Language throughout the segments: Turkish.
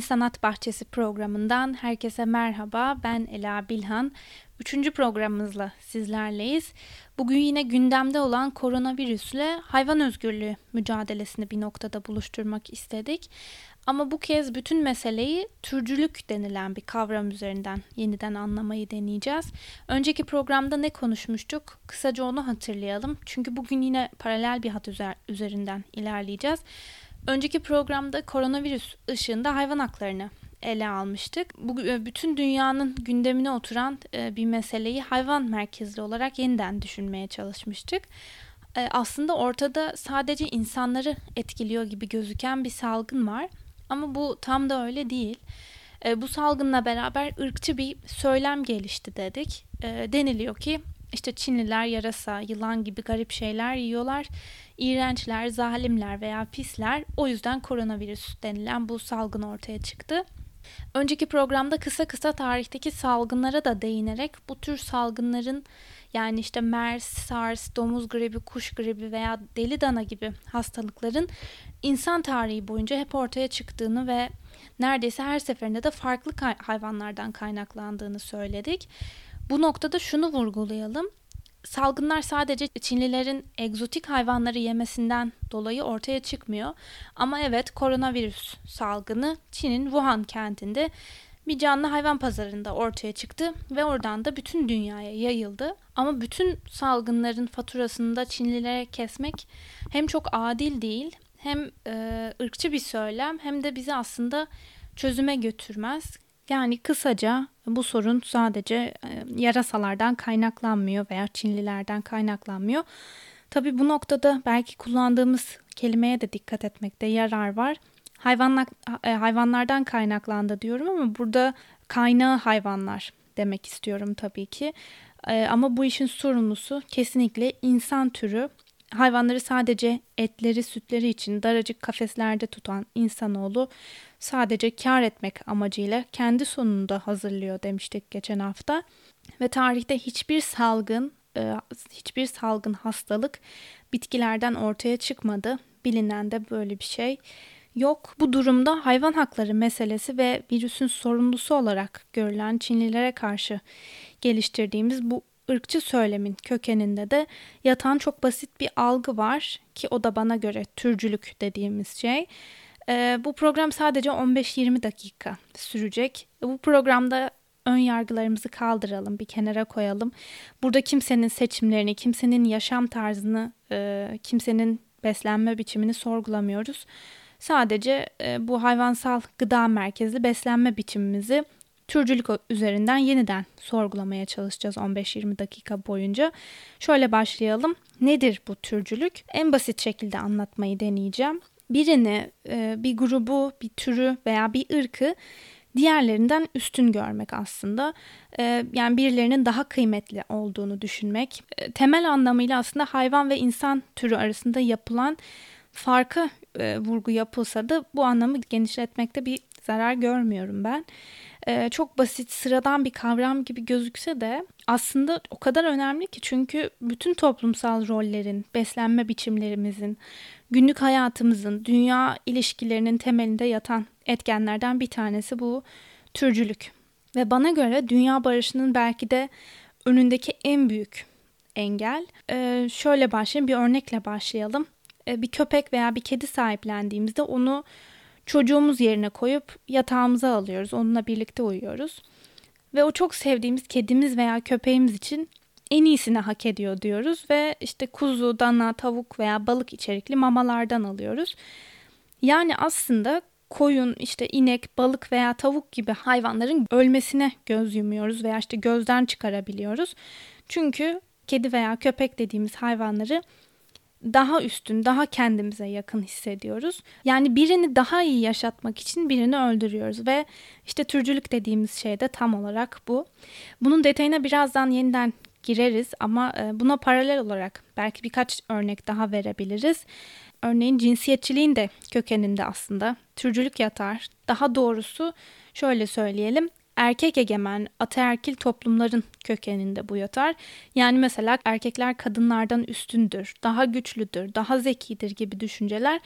Yeni Sanat Bahçesi programından herkese merhaba. Ben Ela Bilhan. Üçüncü programımızla sizlerleyiz. Bugün yine gündemde olan koronavirüsle hayvan özgürlüğü mücadelesini bir noktada buluşturmak istedik. Ama bu kez bütün meseleyi türcülük denilen bir kavram üzerinden yeniden anlamayı deneyeceğiz. Önceki programda ne konuşmuştuk? Kısaca onu hatırlayalım. Çünkü bugün yine paralel bir hat üzerinden ilerleyeceğiz. Önceki programda koronavirüs ışığında hayvan haklarını ele almıştık. Bu e, bütün dünyanın gündemine oturan e, bir meseleyi hayvan merkezli olarak yeniden düşünmeye çalışmıştık. E, aslında ortada sadece insanları etkiliyor gibi gözüken bir salgın var ama bu tam da öyle değil. Bu salgınla beraber ırkçı bir söylem gelişti dedik. Deniliyor ki işte Çinliler yarasa, yılan gibi garip şeyler yiyorlar. İğrençler, zalimler veya pisler o yüzden koronavirüs denilen bu salgın ortaya çıktı. Önceki programda kısa kısa tarihteki salgınlara da değinerek bu tür salgınların yani işte MERS, SARS, domuz gribi, kuş gribi veya deli dana gibi hastalıkların insan tarihi boyunca hep ortaya çıktığını ve neredeyse her seferinde de farklı hayvanlardan kaynaklandığını söyledik. Bu noktada şunu vurgulayalım. Salgınlar sadece Çinlilerin egzotik hayvanları yemesinden dolayı ortaya çıkmıyor. Ama evet koronavirüs salgını Çin'in Wuhan kentinde bir canlı hayvan pazarında ortaya çıktı ve oradan da bütün dünyaya yayıldı. Ama bütün salgınların faturasını da Çinlilere kesmek hem çok adil değil hem e, ırkçı bir söylem hem de bizi aslında çözüme götürmez. Yani kısaca bu sorun sadece e, yarasalardan kaynaklanmıyor veya Çinlilerden kaynaklanmıyor. Tabii bu noktada belki kullandığımız kelimeye de dikkat etmekte yarar var. Hayvanlar, e, hayvanlardan kaynaklandı diyorum ama burada kaynağı hayvanlar demek istiyorum tabii ki. E, ama bu işin sorumlusu kesinlikle insan türü. Hayvanları sadece etleri, sütleri için daracık kafeslerde tutan insanoğlu sadece kar etmek amacıyla kendi sonunda hazırlıyor demiştik geçen hafta. Ve tarihte hiçbir salgın, e, hiçbir salgın hastalık bitkilerden ortaya çıkmadı. Bilinen de böyle bir şey yok. Bu durumda hayvan hakları meselesi ve virüsün sorumlusu olarak görülen Çinlilere karşı geliştirdiğimiz bu ırkçı söylemin kökeninde de yatan çok basit bir algı var ki o da bana göre türcülük dediğimiz şey. Ee, bu program sadece 15-20 dakika sürecek. Bu programda ön yargılarımızı kaldıralım, bir kenara koyalım. Burada kimsenin seçimlerini, kimsenin yaşam tarzını, e, kimsenin beslenme biçimini sorgulamıyoruz. Sadece e, bu hayvansal gıda merkezli beslenme biçimimizi türcülük üzerinden yeniden sorgulamaya çalışacağız 15-20 dakika boyunca. Şöyle başlayalım. Nedir bu türcülük? En basit şekilde anlatmayı deneyeceğim. Birini, e, bir grubu, bir türü veya bir ırkı diğerlerinden üstün görmek aslında. E, yani birilerinin daha kıymetli olduğunu düşünmek. E, temel anlamıyla aslında hayvan ve insan türü arasında yapılan farka vurgu yapılsa da bu anlamı genişletmekte bir zarar görmüyorum ben e, çok basit, sıradan bir kavram gibi gözükse de aslında o kadar önemli ki çünkü bütün toplumsal rollerin, beslenme biçimlerimizin, günlük hayatımızın, dünya ilişkilerinin temelinde yatan etkenlerden bir tanesi bu türcülük. Ve bana göre dünya barışının belki de önündeki en büyük engel. Ee, şöyle başlayayım, bir örnekle başlayalım. Ee, bir köpek veya bir kedi sahiplendiğimizde onu çocuğumuz yerine koyup yatağımıza alıyoruz. Onunla birlikte uyuyoruz. Ve o çok sevdiğimiz kedimiz veya köpeğimiz için en iyisini hak ediyor diyoruz ve işte kuzu, dana, tavuk veya balık içerikli mamalardan alıyoruz. Yani aslında koyun, işte inek, balık veya tavuk gibi hayvanların ölmesine göz yumuyoruz veya işte gözden çıkarabiliyoruz. Çünkü kedi veya köpek dediğimiz hayvanları daha üstün, daha kendimize yakın hissediyoruz. Yani birini daha iyi yaşatmak için birini öldürüyoruz ve işte türcülük dediğimiz şey de tam olarak bu. Bunun detayına birazdan yeniden gireriz ama e, buna paralel olarak belki birkaç örnek daha verebiliriz. Örneğin cinsiyetçiliğin de kökeninde aslında türcülük yatar. Daha doğrusu şöyle söyleyelim erkek egemen ataerkil toplumların kökeninde bu yatar. Yani mesela erkekler kadınlardan üstündür, daha güçlüdür, daha zekidir gibi düşünceler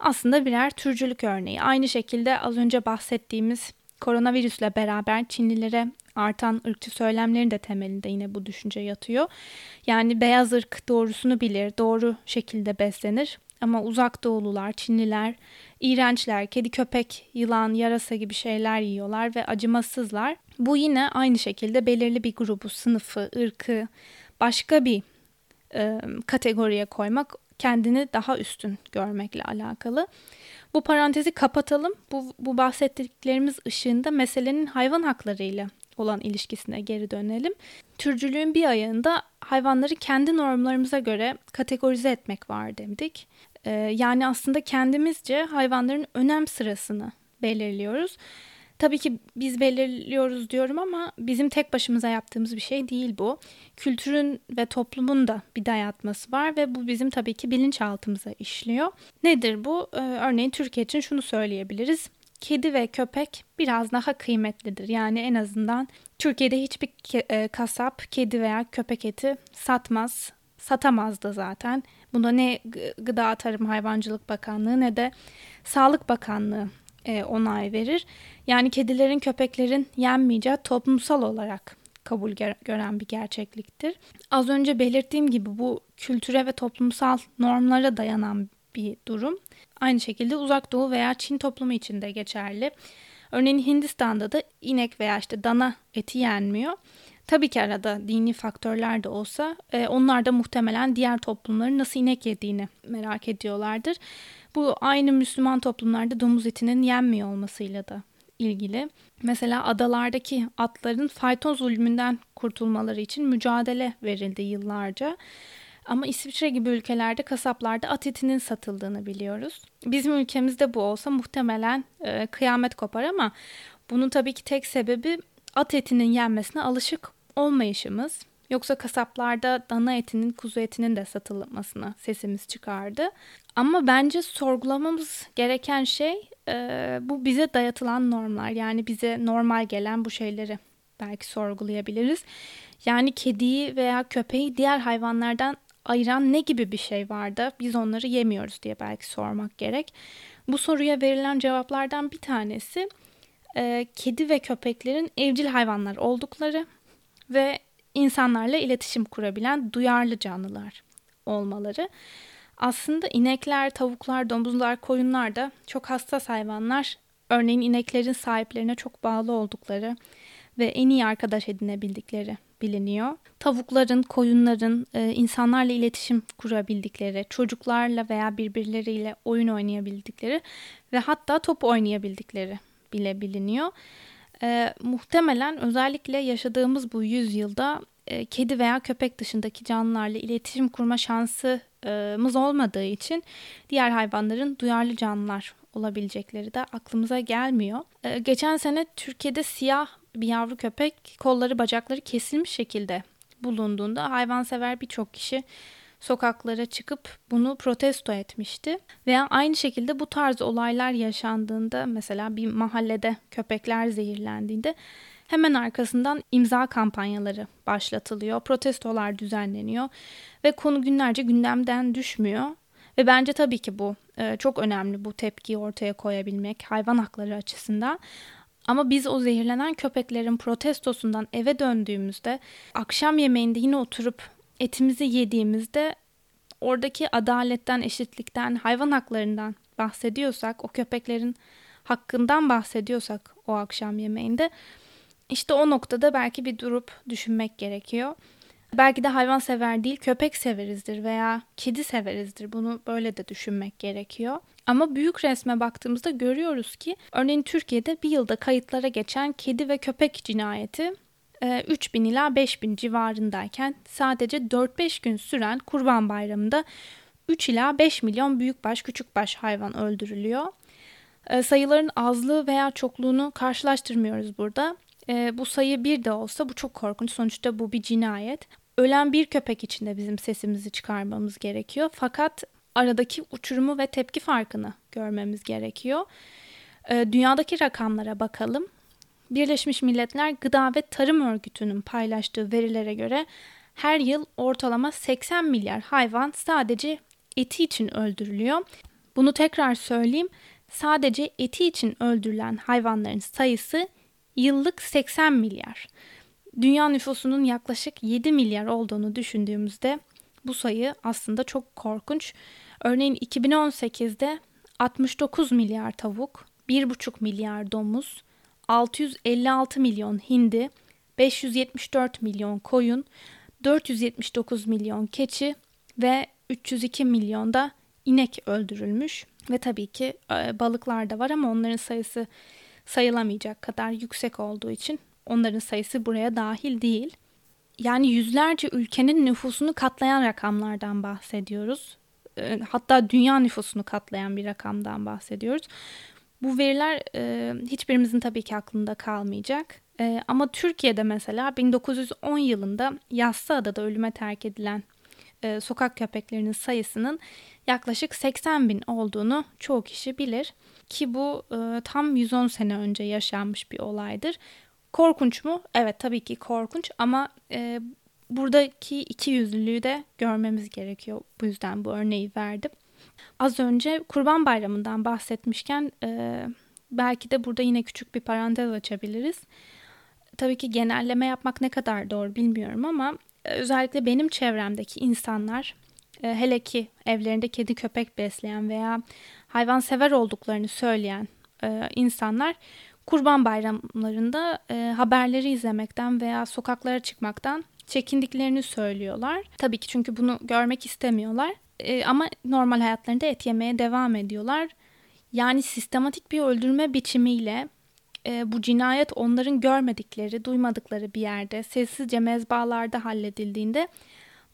aslında birer türcülük örneği. Aynı şekilde az önce bahsettiğimiz koronavirüsle beraber Çinlilere artan ırkçı söylemlerin de temelinde yine bu düşünce yatıyor. Yani beyaz ırk doğrusunu bilir, doğru şekilde beslenir. Ama uzak doğulular, Çinliler, iğrençler, kedi köpek, yılan, yarasa gibi şeyler yiyorlar ve acımasızlar. Bu yine aynı şekilde belirli bir grubu, sınıfı, ırkı başka bir e, kategoriye koymak kendini daha üstün görmekle alakalı. Bu parantezi kapatalım. Bu, bu bahsettiklerimiz ışığında meselenin hayvan haklarıyla olan ilişkisine geri dönelim. Türcülüğün bir ayağında hayvanları kendi normlarımıza göre kategorize etmek var dedik. Ee, yani aslında kendimizce hayvanların önem sırasını belirliyoruz. Tabii ki biz belirliyoruz diyorum ama bizim tek başımıza yaptığımız bir şey değil bu. Kültürün ve toplumun da bir dayatması var ve bu bizim tabii ki bilinçaltımıza işliyor. Nedir bu? Ee, örneğin Türkiye için şunu söyleyebiliriz kedi ve köpek biraz daha kıymetlidir. Yani en azından Türkiye'de hiçbir ke- e, kasap kedi veya köpek eti satmaz. Satamaz da zaten. Buna ne Gıda Tarım Hayvancılık Bakanlığı ne de Sağlık Bakanlığı e, onay verir. Yani kedilerin köpeklerin yenmeyeceği toplumsal olarak kabul gören bir gerçekliktir. Az önce belirttiğim gibi bu kültüre ve toplumsal normlara dayanan bir durum. Aynı şekilde uzak doğu veya Çin toplumu için de geçerli. Örneğin Hindistan'da da inek veya işte dana eti yenmiyor. Tabii ki arada dini faktörler de olsa e, onlar da muhtemelen diğer toplumların nasıl inek yediğini merak ediyorlardır. Bu aynı Müslüman toplumlarda domuz etinin yenmiyor olmasıyla da ilgili. Mesela adalardaki atların fayton zulmünden kurtulmaları için mücadele verildi yıllarca. Ama İsviçre gibi ülkelerde kasaplarda at etinin satıldığını biliyoruz. Bizim ülkemizde bu olsa muhtemelen e, kıyamet kopar ama bunun tabii ki tek sebebi at etinin yenmesine alışık olmayışımız. Yoksa kasaplarda dana etinin, kuzu etinin de satılmasına sesimiz çıkardı. Ama bence sorgulamamız gereken şey e, bu bize dayatılan normlar. Yani bize normal gelen bu şeyleri belki sorgulayabiliriz. Yani kediyi veya köpeği diğer hayvanlardan ayıran ne gibi bir şey var da biz onları yemiyoruz diye belki sormak gerek. Bu soruya verilen cevaplardan bir tanesi e, kedi ve köpeklerin evcil hayvanlar oldukları ve insanlarla iletişim kurabilen duyarlı canlılar olmaları. Aslında inekler, tavuklar, domuzlar, koyunlar da çok hassas hayvanlar. Örneğin ineklerin sahiplerine çok bağlı oldukları ve en iyi arkadaş edinebildikleri biliniyor. Tavukların, koyunların e, insanlarla iletişim kurabildikleri, çocuklarla veya birbirleriyle oyun oynayabildikleri ve hatta top oynayabildikleri bile biliniyor. E, muhtemelen özellikle yaşadığımız bu yüzyılda e, kedi veya köpek dışındaki canlılarla iletişim kurma şansımız olmadığı için diğer hayvanların duyarlı canlılar olabilecekleri de aklımıza gelmiyor. E, geçen sene Türkiye'de siyah bir yavru köpek kolları bacakları kesilmiş şekilde bulunduğunda hayvansever birçok kişi sokaklara çıkıp bunu protesto etmişti. Veya aynı şekilde bu tarz olaylar yaşandığında mesela bir mahallede köpekler zehirlendiğinde hemen arkasından imza kampanyaları başlatılıyor. Protestolar düzenleniyor ve konu günlerce gündemden düşmüyor. Ve bence tabii ki bu e, çok önemli bu tepkiyi ortaya koyabilmek hayvan hakları açısından. Ama biz o zehirlenen köpeklerin protestosundan eve döndüğümüzde akşam yemeğinde yine oturup etimizi yediğimizde oradaki adaletten, eşitlikten, hayvan haklarından bahsediyorsak, o köpeklerin hakkından bahsediyorsak o akşam yemeğinde işte o noktada belki bir durup düşünmek gerekiyor. Belki de hayvan sever değil, köpek severizdir veya kedi severizdir. Bunu böyle de düşünmek gerekiyor. Ama büyük resme baktığımızda görüyoruz ki örneğin Türkiye'de bir yılda kayıtlara geçen kedi ve köpek cinayeti 3000 e, ila 5000 civarındayken sadece 4-5 gün süren Kurban Bayramı'nda 3 ila 5 milyon büyükbaş küçükbaş hayvan öldürülüyor. E, sayıların azlığı veya çokluğunu karşılaştırmıyoruz burada. E, bu sayı bir de olsa bu çok korkunç. Sonuçta bu bir cinayet. Ölen bir köpek için de bizim sesimizi çıkarmamız gerekiyor. Fakat aradaki uçurumu ve tepki farkını görmemiz gerekiyor. Dünyadaki rakamlara bakalım. Birleşmiş Milletler Gıda ve Tarım Örgütü'nün paylaştığı verilere göre her yıl ortalama 80 milyar hayvan sadece eti için öldürülüyor. Bunu tekrar söyleyeyim. Sadece eti için öldürülen hayvanların sayısı yıllık 80 milyar. Dünya nüfusunun yaklaşık 7 milyar olduğunu düşündüğümüzde bu sayı aslında çok korkunç. Örneğin 2018'de 69 milyar tavuk, 1,5 milyar domuz, 656 milyon hindi, 574 milyon koyun, 479 milyon keçi ve 302 milyon da inek öldürülmüş. Ve tabii ki e, balıklar da var ama onların sayısı sayılamayacak kadar yüksek olduğu için onların sayısı buraya dahil değil. Yani yüzlerce ülkenin nüfusunu katlayan rakamlardan bahsediyoruz. E, hatta dünya nüfusunu katlayan bir rakamdan bahsediyoruz. Bu veriler e, hiçbirimizin tabii ki aklında kalmayacak. E, ama Türkiye'de mesela 1910 yılında Yassıada'da ölüme terk edilen e, sokak köpeklerinin sayısının yaklaşık 80 bin olduğunu çoğu kişi bilir. Ki bu e, tam 110 sene önce yaşanmış bir olaydır. Korkunç mu? Evet tabii ki korkunç ama e, buradaki iki yüzlülüğü de görmemiz gerekiyor. Bu yüzden bu örneği verdim. Az önce Kurban Bayramı'ndan bahsetmişken e, belki de burada yine küçük bir parantez açabiliriz. Tabii ki genelleme yapmak ne kadar doğru bilmiyorum ama özellikle benim çevremdeki insanlar e, hele ki evlerinde kedi köpek besleyen veya hayvan sever olduklarını söyleyen e, insanlar kurban bayramlarında e, haberleri izlemekten veya sokaklara çıkmaktan çekindiklerini söylüyorlar. Tabii ki çünkü bunu görmek istemiyorlar. E, ama normal hayatlarında et yemeye devam ediyorlar. Yani sistematik bir öldürme biçimiyle e, bu cinayet onların görmedikleri, duymadıkları bir yerde sessizce mezbalarda halledildiğinde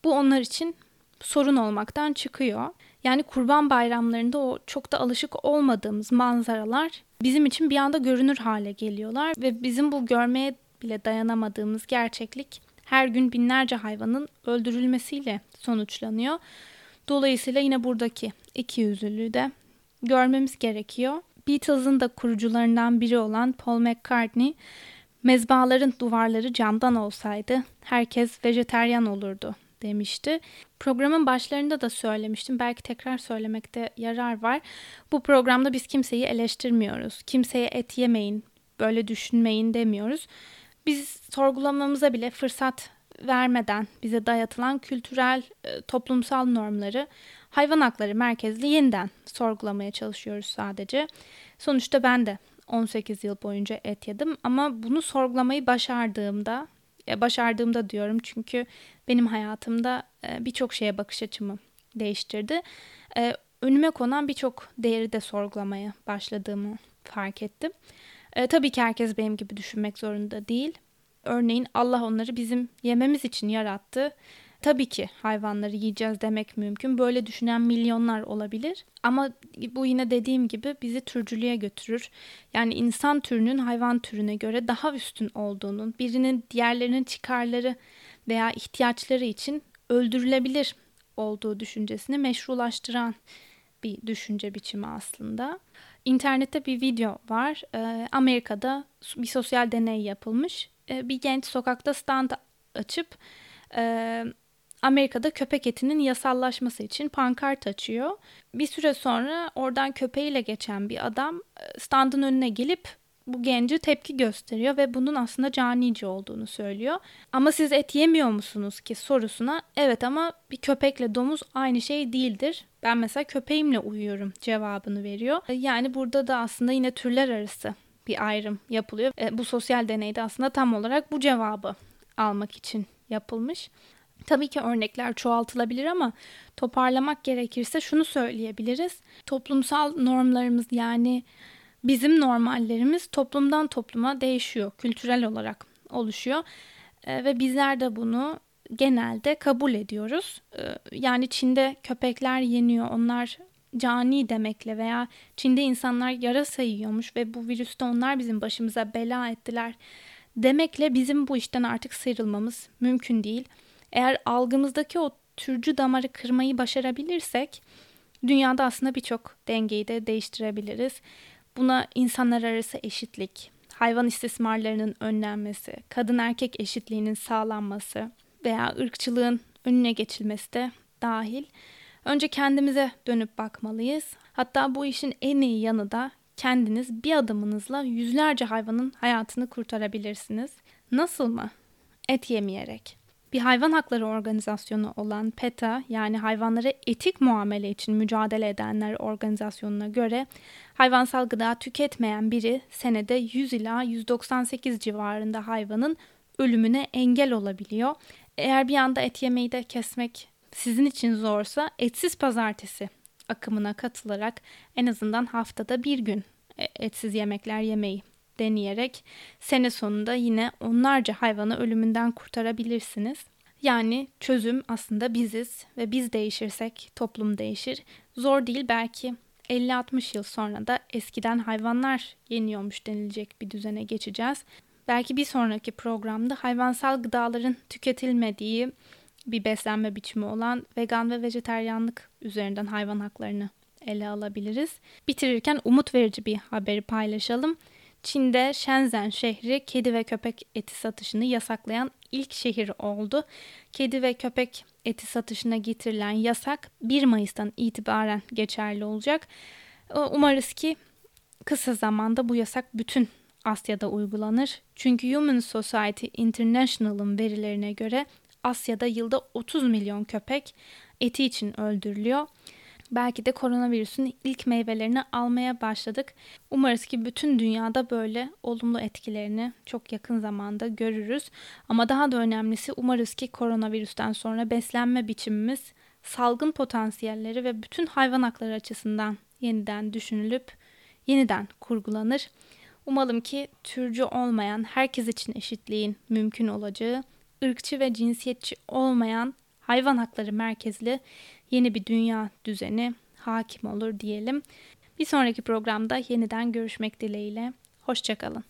bu onlar için sorun olmaktan çıkıyor. Yani kurban bayramlarında o çok da alışık olmadığımız manzaralar bizim için bir anda görünür hale geliyorlar ve bizim bu görmeye bile dayanamadığımız gerçeklik her gün binlerce hayvanın öldürülmesiyle sonuçlanıyor. Dolayısıyla yine buradaki iki yüzlülüğü de görmemiz gerekiyor. Beatles'ın da kurucularından biri olan Paul McCartney, mezbaların duvarları camdan olsaydı herkes vejeteryan olurdu demişti. Programın başlarında da söylemiştim. Belki tekrar söylemekte yarar var. Bu programda biz kimseyi eleştirmiyoruz. Kimseye et yemeyin, böyle düşünmeyin demiyoruz. Biz sorgulamamıza bile fırsat vermeden bize dayatılan kültürel, e, toplumsal normları hayvan hakları merkezli yeniden sorgulamaya çalışıyoruz sadece. Sonuçta ben de 18 yıl boyunca et yedim ama bunu sorgulamayı başardığımda, e, başardığımda diyorum çünkü benim hayatımda e, birçok şeye bakış açımı değiştirdi. Önüme konan birçok değeri de sorgulamaya başladığımı fark ettim. Tabii ki herkes benim gibi düşünmek zorunda değil. Örneğin Allah onları bizim yememiz için yarattı. Tabii ki hayvanları yiyeceğiz demek mümkün. Böyle düşünen milyonlar olabilir. Ama bu yine dediğim gibi bizi türcülüğe götürür. Yani insan türünün hayvan türüne göre daha üstün olduğunun, birinin diğerlerinin çıkarları veya ihtiyaçları için öldürülebilir olduğu düşüncesini meşrulaştıran bir düşünce biçimi aslında. İnternette bir video var. Amerika'da bir sosyal deney yapılmış e, bir genç sokakta stand açıp e, Amerika'da köpek etinin yasallaşması için pankart açıyor. Bir süre sonra oradan köpeğiyle geçen bir adam e, standın önüne gelip bu genci tepki gösteriyor ve bunun aslında canice olduğunu söylüyor. Ama siz et yemiyor musunuz ki sorusuna evet ama bir köpekle domuz aynı şey değildir. Ben mesela köpeğimle uyuyorum cevabını veriyor. Yani burada da aslında yine türler arası bir ayrım yapılıyor. E, bu sosyal deneyde aslında tam olarak bu cevabı almak için yapılmış. Tabii ki örnekler çoğaltılabilir ama toparlamak gerekirse şunu söyleyebiliriz. Toplumsal normlarımız yani bizim normallerimiz toplumdan topluma değişiyor, kültürel olarak oluşuyor. E, ve bizler de bunu genelde kabul ediyoruz. E, yani Çin'de köpekler yeniyor, onlar cani demekle veya Çin'de insanlar yarasa yiyormuş ve bu virüste onlar bizim başımıza bela ettiler demekle bizim bu işten artık sıyrılmamız mümkün değil. Eğer algımızdaki o türcü damarı kırmayı başarabilirsek dünyada aslında birçok dengeyi de değiştirebiliriz. Buna insanlar arası eşitlik, hayvan istismarlarının önlenmesi, kadın erkek eşitliğinin sağlanması veya ırkçılığın önüne geçilmesi de dahil. Önce kendimize dönüp bakmalıyız. Hatta bu işin en iyi yanı da kendiniz bir adımınızla yüzlerce hayvanın hayatını kurtarabilirsiniz. Nasıl mı? Et yemeyerek. Bir hayvan hakları organizasyonu olan PETA yani hayvanlara etik muamele için mücadele edenler organizasyonuna göre hayvansal gıda tüketmeyen biri senede 100 ila 198 civarında hayvanın ölümüne engel olabiliyor. Eğer bir anda et yemeyi de kesmek sizin için zorsa etsiz pazartesi akımına katılarak en azından haftada bir gün e, etsiz yemekler yemeyi deneyerek sene sonunda yine onlarca hayvanı ölümünden kurtarabilirsiniz. Yani çözüm aslında biziz ve biz değişirsek toplum değişir. Zor değil belki 50-60 yıl sonra da eskiden hayvanlar yeniyormuş denilecek bir düzene geçeceğiz. Belki bir sonraki programda hayvansal gıdaların tüketilmediği bir beslenme biçimi olan vegan ve vejeteryanlık üzerinden hayvan haklarını ele alabiliriz. Bitirirken umut verici bir haberi paylaşalım. Çin'de Shenzhen şehri kedi ve köpek eti satışını yasaklayan ilk şehir oldu. Kedi ve köpek eti satışına getirilen yasak 1 Mayıs'tan itibaren geçerli olacak. Umarız ki kısa zamanda bu yasak bütün Asya'da uygulanır. Çünkü Human Society International'ın verilerine göre Asya'da yılda 30 milyon köpek eti için öldürülüyor. Belki de koronavirüsün ilk meyvelerini almaya başladık. Umarız ki bütün dünyada böyle olumlu etkilerini çok yakın zamanda görürüz. Ama daha da önemlisi umarız ki koronavirüsten sonra beslenme biçimimiz salgın potansiyelleri ve bütün hayvan hakları açısından yeniden düşünülüp yeniden kurgulanır. Umalım ki türcü olmayan herkes için eşitliğin mümkün olacağı, ırkçı ve cinsiyetçi olmayan hayvan hakları merkezli yeni bir dünya düzeni hakim olur diyelim. Bir sonraki programda yeniden görüşmek dileğiyle. Hoşçakalın.